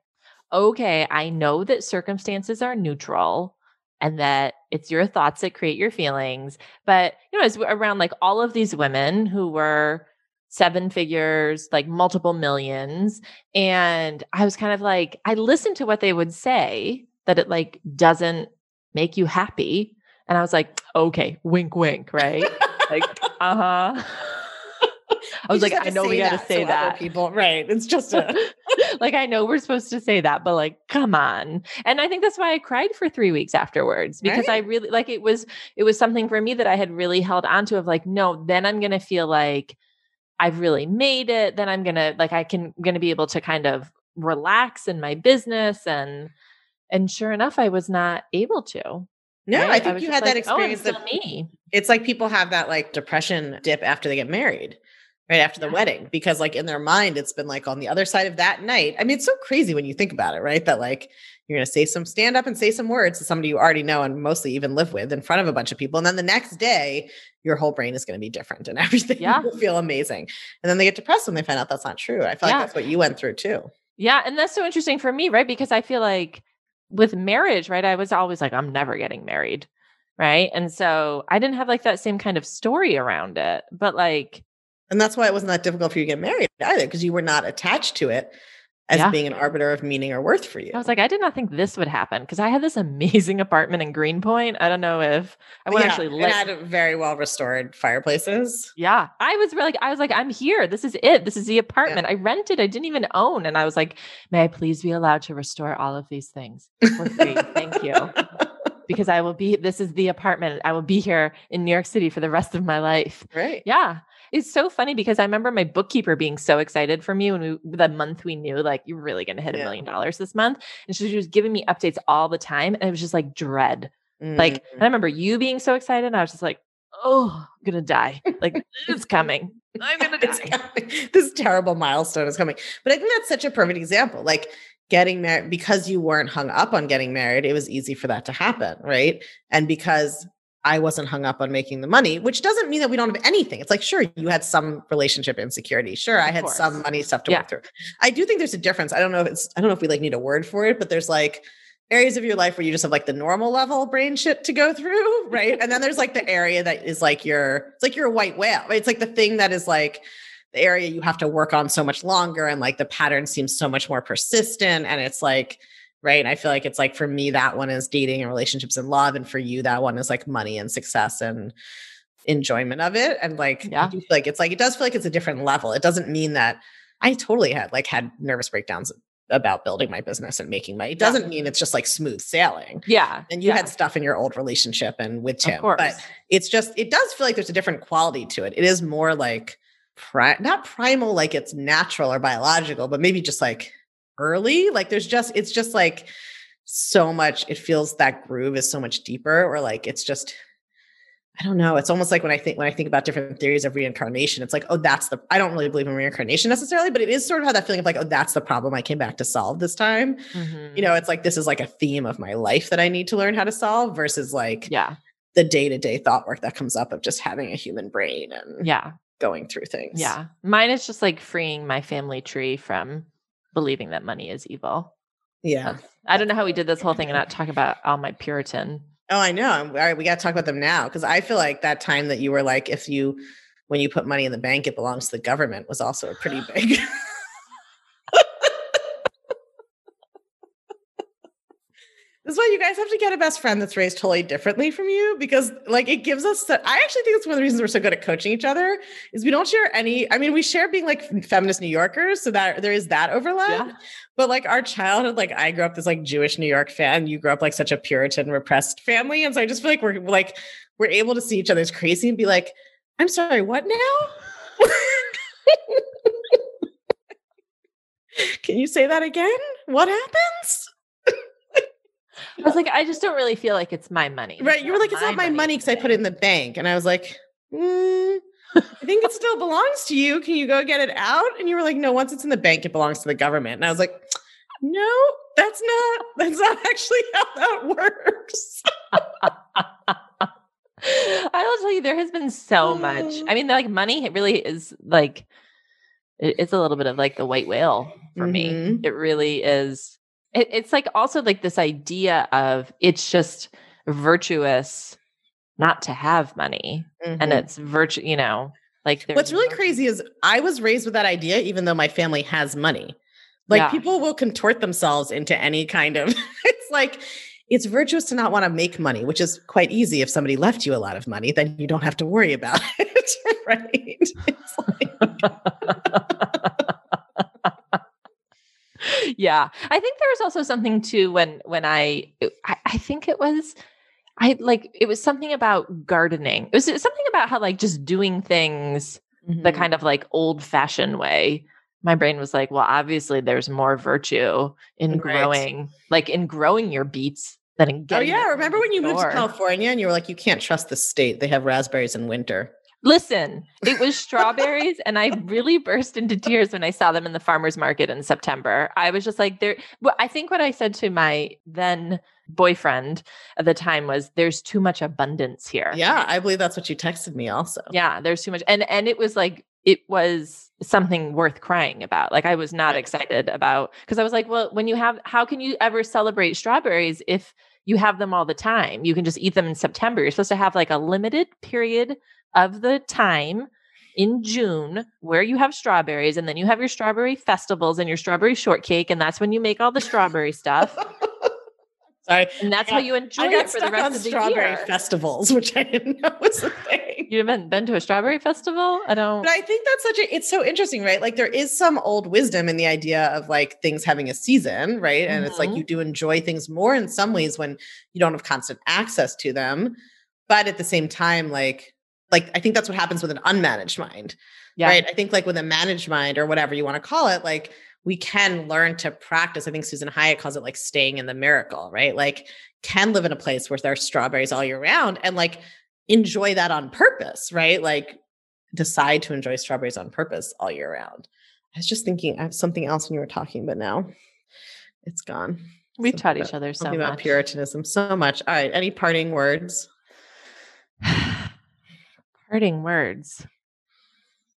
okay, I know that circumstances are neutral and that it's your thoughts that create your feelings. But you know, it's around like all of these women who were seven figures, like multiple millions, and I was kind of like, I listened to what they would say that it like doesn't make you happy and I was like, okay, wink, wink, right? like, uh huh. I was like, I know we got to say that. People, right? It's just a like I know we're supposed to say that, but like, come on. And I think that's why I cried for three weeks afterwards because right? I really like it was it was something for me that I had really held onto of like, no, then I'm gonna feel like I've really made it. Then I'm gonna like I can gonna be able to kind of relax in my business and and sure enough, I was not able to. No, right? I think I you had like, that oh, experience oh, that me. It's like people have that like depression dip after they get married, right after the yeah. wedding, because like in their mind, it's been like on the other side of that night. I mean, it's so crazy when you think about it, right? That like you're going to say some stand up and say some words to somebody you already know and mostly even live with in front of a bunch of people. And then the next day, your whole brain is going to be different and everything yeah. will feel amazing. And then they get depressed when they find out that's not true. I feel yeah. like that's what you went through too. Yeah. And that's so interesting for me, right? Because I feel like with marriage, right? I was always like, I'm never getting married. Right. And so I didn't have like that same kind of story around it. But like, and that's why it wasn't that difficult for you to get married either, because you were not attached to it as yeah. being an arbiter of meaning or worth for you. I was like, I did not think this would happen because I had this amazing apartment in Greenpoint. I don't know if I would yeah, actually live. It had very well restored fireplaces. Yeah. I was really, I was like, I'm here. This is it. This is the apartment. Yeah. I rented. I didn't even own. And I was like, may I please be allowed to restore all of these things for free? Thank you. Because I will be, this is the apartment. I will be here in New York City for the rest of my life. Right. Yeah. It's so funny because I remember my bookkeeper being so excited for me when we the month we knew like you're really going to hit a million dollars this month, and she was giving me updates all the time, and it was just like dread. Mm-hmm. Like I remember you being so excited, I was just like, oh, I'm gonna die. Like it's coming. I'm gonna die. this terrible milestone is coming. But I think that's such a perfect example. Like getting married because you weren't hung up on getting married, it was easy for that to happen, right? And because I wasn't hung up on making the money, which doesn't mean that we don't have anything. It's like, sure, you had some relationship insecurity. Sure, I had some money stuff to yeah. work through. I do think there's a difference. I don't know if it's, I don't know if we like need a word for it, but there's like areas of your life where you just have like the normal level brain shit to go through, right? and then there's like the area that is like your, it's like you're a white whale, right? It's like the thing that is like, the area you have to work on so much longer and like the pattern seems so much more persistent and it's like right? And I feel like it's like for me, that one is dating and relationships and love. And for you, that one is like money and success and enjoyment of it. And like, yeah. like it's like, it does feel like it's a different level. It doesn't mean that I totally had like had nervous breakdowns about building my business and making money. It doesn't yeah. mean it's just like smooth sailing. Yeah. And you yeah. had stuff in your old relationship and with Tim, but it's just, it does feel like there's a different quality to it. It is more like, pri- not primal, like it's natural or biological, but maybe just like early. Like there's just, it's just like so much, it feels that groove is so much deeper, or like it's just, I don't know. It's almost like when I think when I think about different theories of reincarnation, it's like, oh, that's the I don't really believe in reincarnation necessarily, but it is sort of how that feeling of like, oh, that's the problem I came back to solve this time. Mm-hmm. You know, it's like this is like a theme of my life that I need to learn how to solve versus like yeah, the day-to-day thought work that comes up of just having a human brain and yeah, going through things. Yeah. Mine is just like freeing my family tree from believing that money is evil. Yeah. I don't know how we did this whole thing and not talk about all my Puritan. Oh, I know. All right, we got to talk about them now because I feel like that time that you were like, if you, when you put money in the bank, it belongs to the government was also a pretty big. This is why you guys have to get a best friend that's raised totally differently from you because like it gives us I actually think it's one of the reasons we're so good at coaching each other is we don't share any I mean we share being like feminist New Yorkers so that there is that overlap. Yeah. But like our childhood like I grew up this like Jewish New York fan, you grew up like such a Puritan repressed family and so I just feel like we're like we're able to see each other's crazy and be like I'm sorry, what now? Can you say that again? What happens? I was like, I just don't really feel like it's my money. Right. You were like, it's not my money because I put it in the bank. And I was like, mm, I think it still belongs to you. Can you go get it out? And you were like, no, once it's in the bank, it belongs to the government. And I was like, no, that's not, that's not actually how that works. I will tell you, there has been so much. I mean, like money it really is like it's a little bit of like the white whale for mm-hmm. me. It really is. It, it's like also like this idea of it's just virtuous not to have money, mm-hmm. and it's virtue. You know, like what's really crazy is I was raised with that idea, even though my family has money. Like yeah. people will contort themselves into any kind of. it's like it's virtuous to not want to make money, which is quite easy. If somebody left you a lot of money, then you don't have to worry about it, right? Like... yeah, I think there was also something too when when I, I I think it was I like it was something about gardening. It was something about how like just doing things mm-hmm. the kind of like old fashioned way my brain was like, well, obviously there's more virtue in right. growing, like in growing your beets than in oh, getting. Oh yeah, remember when you moved to California and you were like, you can't trust the state; they have raspberries in winter. Listen, it was strawberries, and I really burst into tears when I saw them in the farmers market in September. I was just like, there. Well, I think what I said to my then boyfriend at the time was, "There's too much abundance here." Yeah, I believe that's what you texted me also. Yeah, there's too much, and and it was like it was something worth crying about. Like I was not excited about because I was like, well, when you have, how can you ever celebrate strawberries if you have them all the time? You can just eat them in September. You're supposed to have like a limited period of the time in June where you have strawberries and then you have your strawberry festivals and your strawberry shortcake and that's when you make all the strawberry stuff. Sorry. And that's got, how you enjoy it for the rest of the strawberry year. festivals, which I didn't know was a thing. You haven't been to a strawberry festival? I don't. But I think that's such a. It's so interesting, right? Like there is some old wisdom in the idea of like things having a season, right? And mm-hmm. it's like mm-hmm. you do enjoy things more in some ways when you don't have constant access to them, but at the same time, like like I think that's what happens with an unmanaged mind, yeah. right? I think like with a managed mind or whatever you want to call it, like we can learn to practice. I think Susan Hyatt calls it like staying in the miracle, right? Like can live in a place where there's strawberries all year round and like enjoy that on purpose, right? Like decide to enjoy strawberries on purpose all year round. I was just thinking I have something else when you were talking, but now it's gone. We taught each other so much. about Puritanism so much. All right. Any parting words? parting words.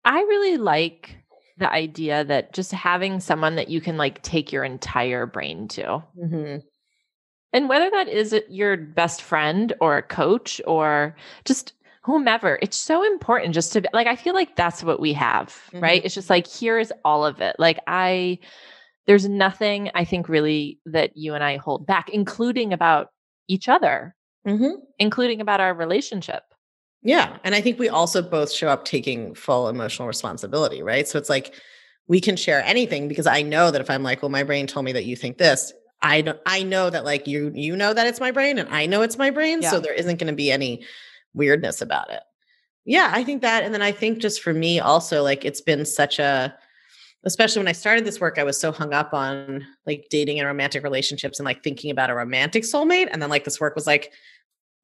I really like the idea that just having someone that you can like take your entire brain to. Mm-hmm. And whether that is your best friend or a coach or just whomever, it's so important just to like, I feel like that's what we have, mm-hmm. right? It's just like, here's all of it. Like, I, there's nothing I think really that you and I hold back, including about each other, mm-hmm. including about our relationship. Yeah. And I think we also both show up taking full emotional responsibility, right? So it's like we can share anything because I know that if I'm like, well, my brain told me that you think this, I don't I know that like you you know that it's my brain and I know it's my brain. Yeah. So there isn't going to be any weirdness about it. Yeah, I think that. And then I think just for me also, like it's been such a especially when I started this work, I was so hung up on like dating and romantic relationships and like thinking about a romantic soulmate. And then like this work was like,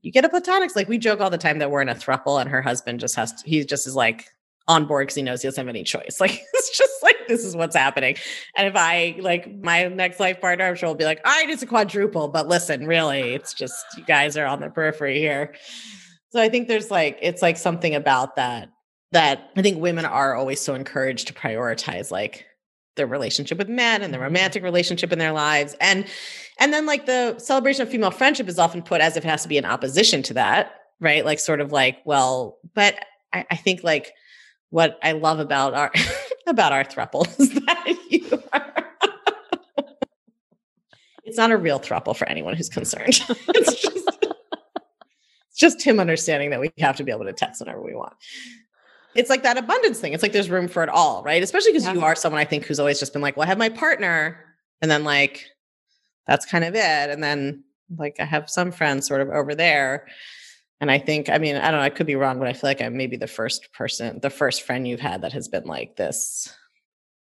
you get a platonics. Like we joke all the time that we're in a thruple and her husband just has to, he just is like on board because he knows he doesn't have any choice. Like it's just like this is what's happening. And if I like my next life partner, I'm sure will be like, all right, it's a quadruple, but listen, really, it's just you guys are on the periphery here. So I think there's like it's like something about that that I think women are always so encouraged to prioritize like their relationship with men and the mm-hmm. romantic relationship in their lives. And and then like the celebration of female friendship is often put as if it has to be in opposition to that right? Like sort of like well but i, I think like what i love about our about our thruple is that you are it's not a real thruple for anyone who's concerned. It's just it's just him understanding that we have to be able to text whenever we want it's like that abundance thing. It's like there's room for it all, right? Especially because yeah. you are someone I think who's always just been like, well, I have my partner, and then like that's kind of it. And then like I have some friends sort of over there. And I think, I mean, I don't know, I could be wrong, but I feel like I'm maybe the first person, the first friend you've had that has been like this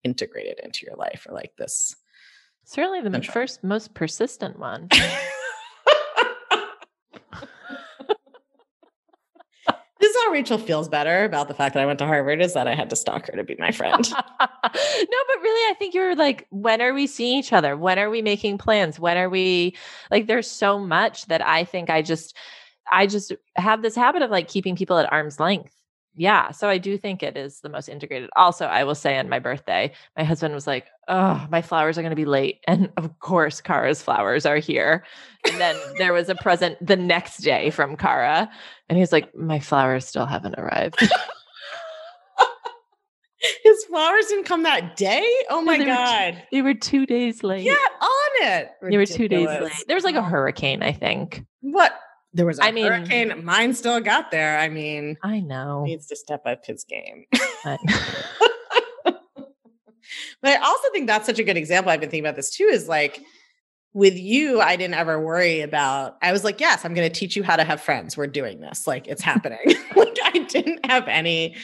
integrated into your life or like this. Certainly the control. first most persistent one. Rachel feels better about the fact that I went to Harvard is that I had to stalk her to be my friend. no, but really, I think you're like, when are we seeing each other? When are we making plans? When are we like, there's so much that I think I just, I just have this habit of like keeping people at arm's length. Yeah. So I do think it is the most integrated. Also, I will say on my birthday, my husband was like, Oh, my flowers are going to be late. And of course, Kara's flowers are here. And then there was a present the next day from Kara. And he's like, My flowers still haven't arrived. His flowers didn't come that day. Oh my they god! Were they were two days late. Yeah, on it. They were two days late. There was like a hurricane, I think. What? There was a I mean- hurricane. Mine still got there. I mean, I know. needs to step up his game. But I also think that's such a good example. I've been thinking about this too. Is like with you, I didn't ever worry about. I was like, yes, I'm going to teach you how to have friends. We're doing this. Like it's happening. like I didn't have any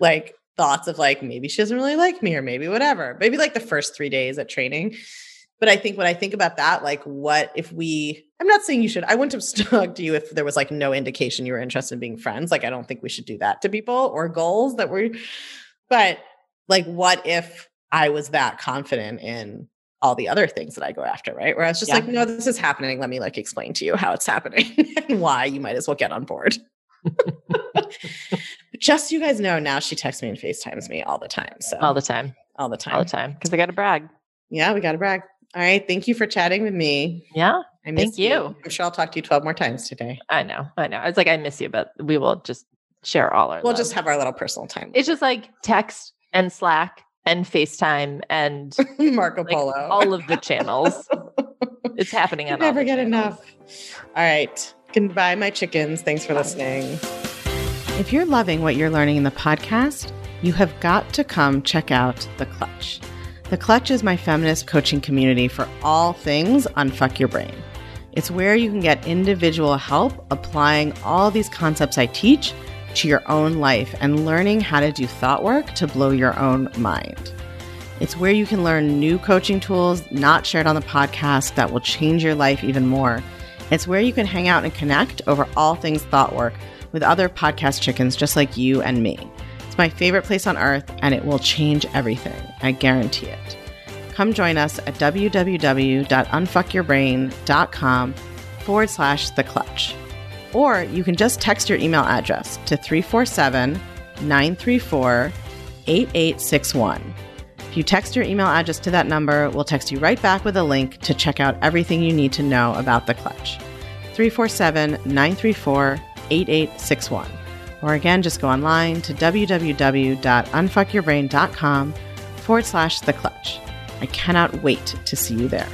like thoughts of like maybe she doesn't really like me or maybe whatever. Maybe like the first three days at training. But I think when I think about that, like what if we? I'm not saying you should. I wouldn't have stuck to you if there was like no indication you were interested in being friends. Like I don't think we should do that to people or goals that we're. But like, what if I was that confident in all the other things that I go after, right? Where I was just Yeah. like, no, this is happening. Let me like explain to you how it's happening and why you might as well get on board. just so you guys know, now she texts me and FaceTimes me all the time. So all the time. all the time. All the time. Because I got to brag. Yeah, we got to brag. All right. Thank you for chatting with me. Yeah. I miss Thank you. I'm sure I'll talk to you 12 more times today. I know. I know. It's like I miss you, but we will just share all our We'll love. just have our little personal time. it's just like text and Slack and FaceTime and Marco like Polo. all of the channels. It's happening You on all never the get channels. enough. All right. Goodbye, my chickens. Thanks for listening. If you're loving what you're learning in the podcast, you have got to come check out The Clutch. The Clutch is my feminist coaching community for all things Unfuck Your Brain. It's where you can get individual help applying all these concepts I teach to your own life and learning how to do thought work to blow your own mind. It's where you can learn new coaching tools not shared on the podcast that will change your life even more. It's where you can hang out and connect over all things thought work with other podcast chickens just like you and me. It's my favorite place on earth and it will change everything. I guarantee it. Come join us at www.unfuckyourbrain.com forward slash the clutch. Or you can just text your email address to 347 934 8861. If you text your email address to that number, we'll text you right back with a link to check out everything you need to know about the clutch. 347 934 8861. Or again, just go online to www.unfuckyourbrain.com forward slash the clutch. I cannot wait to see you there.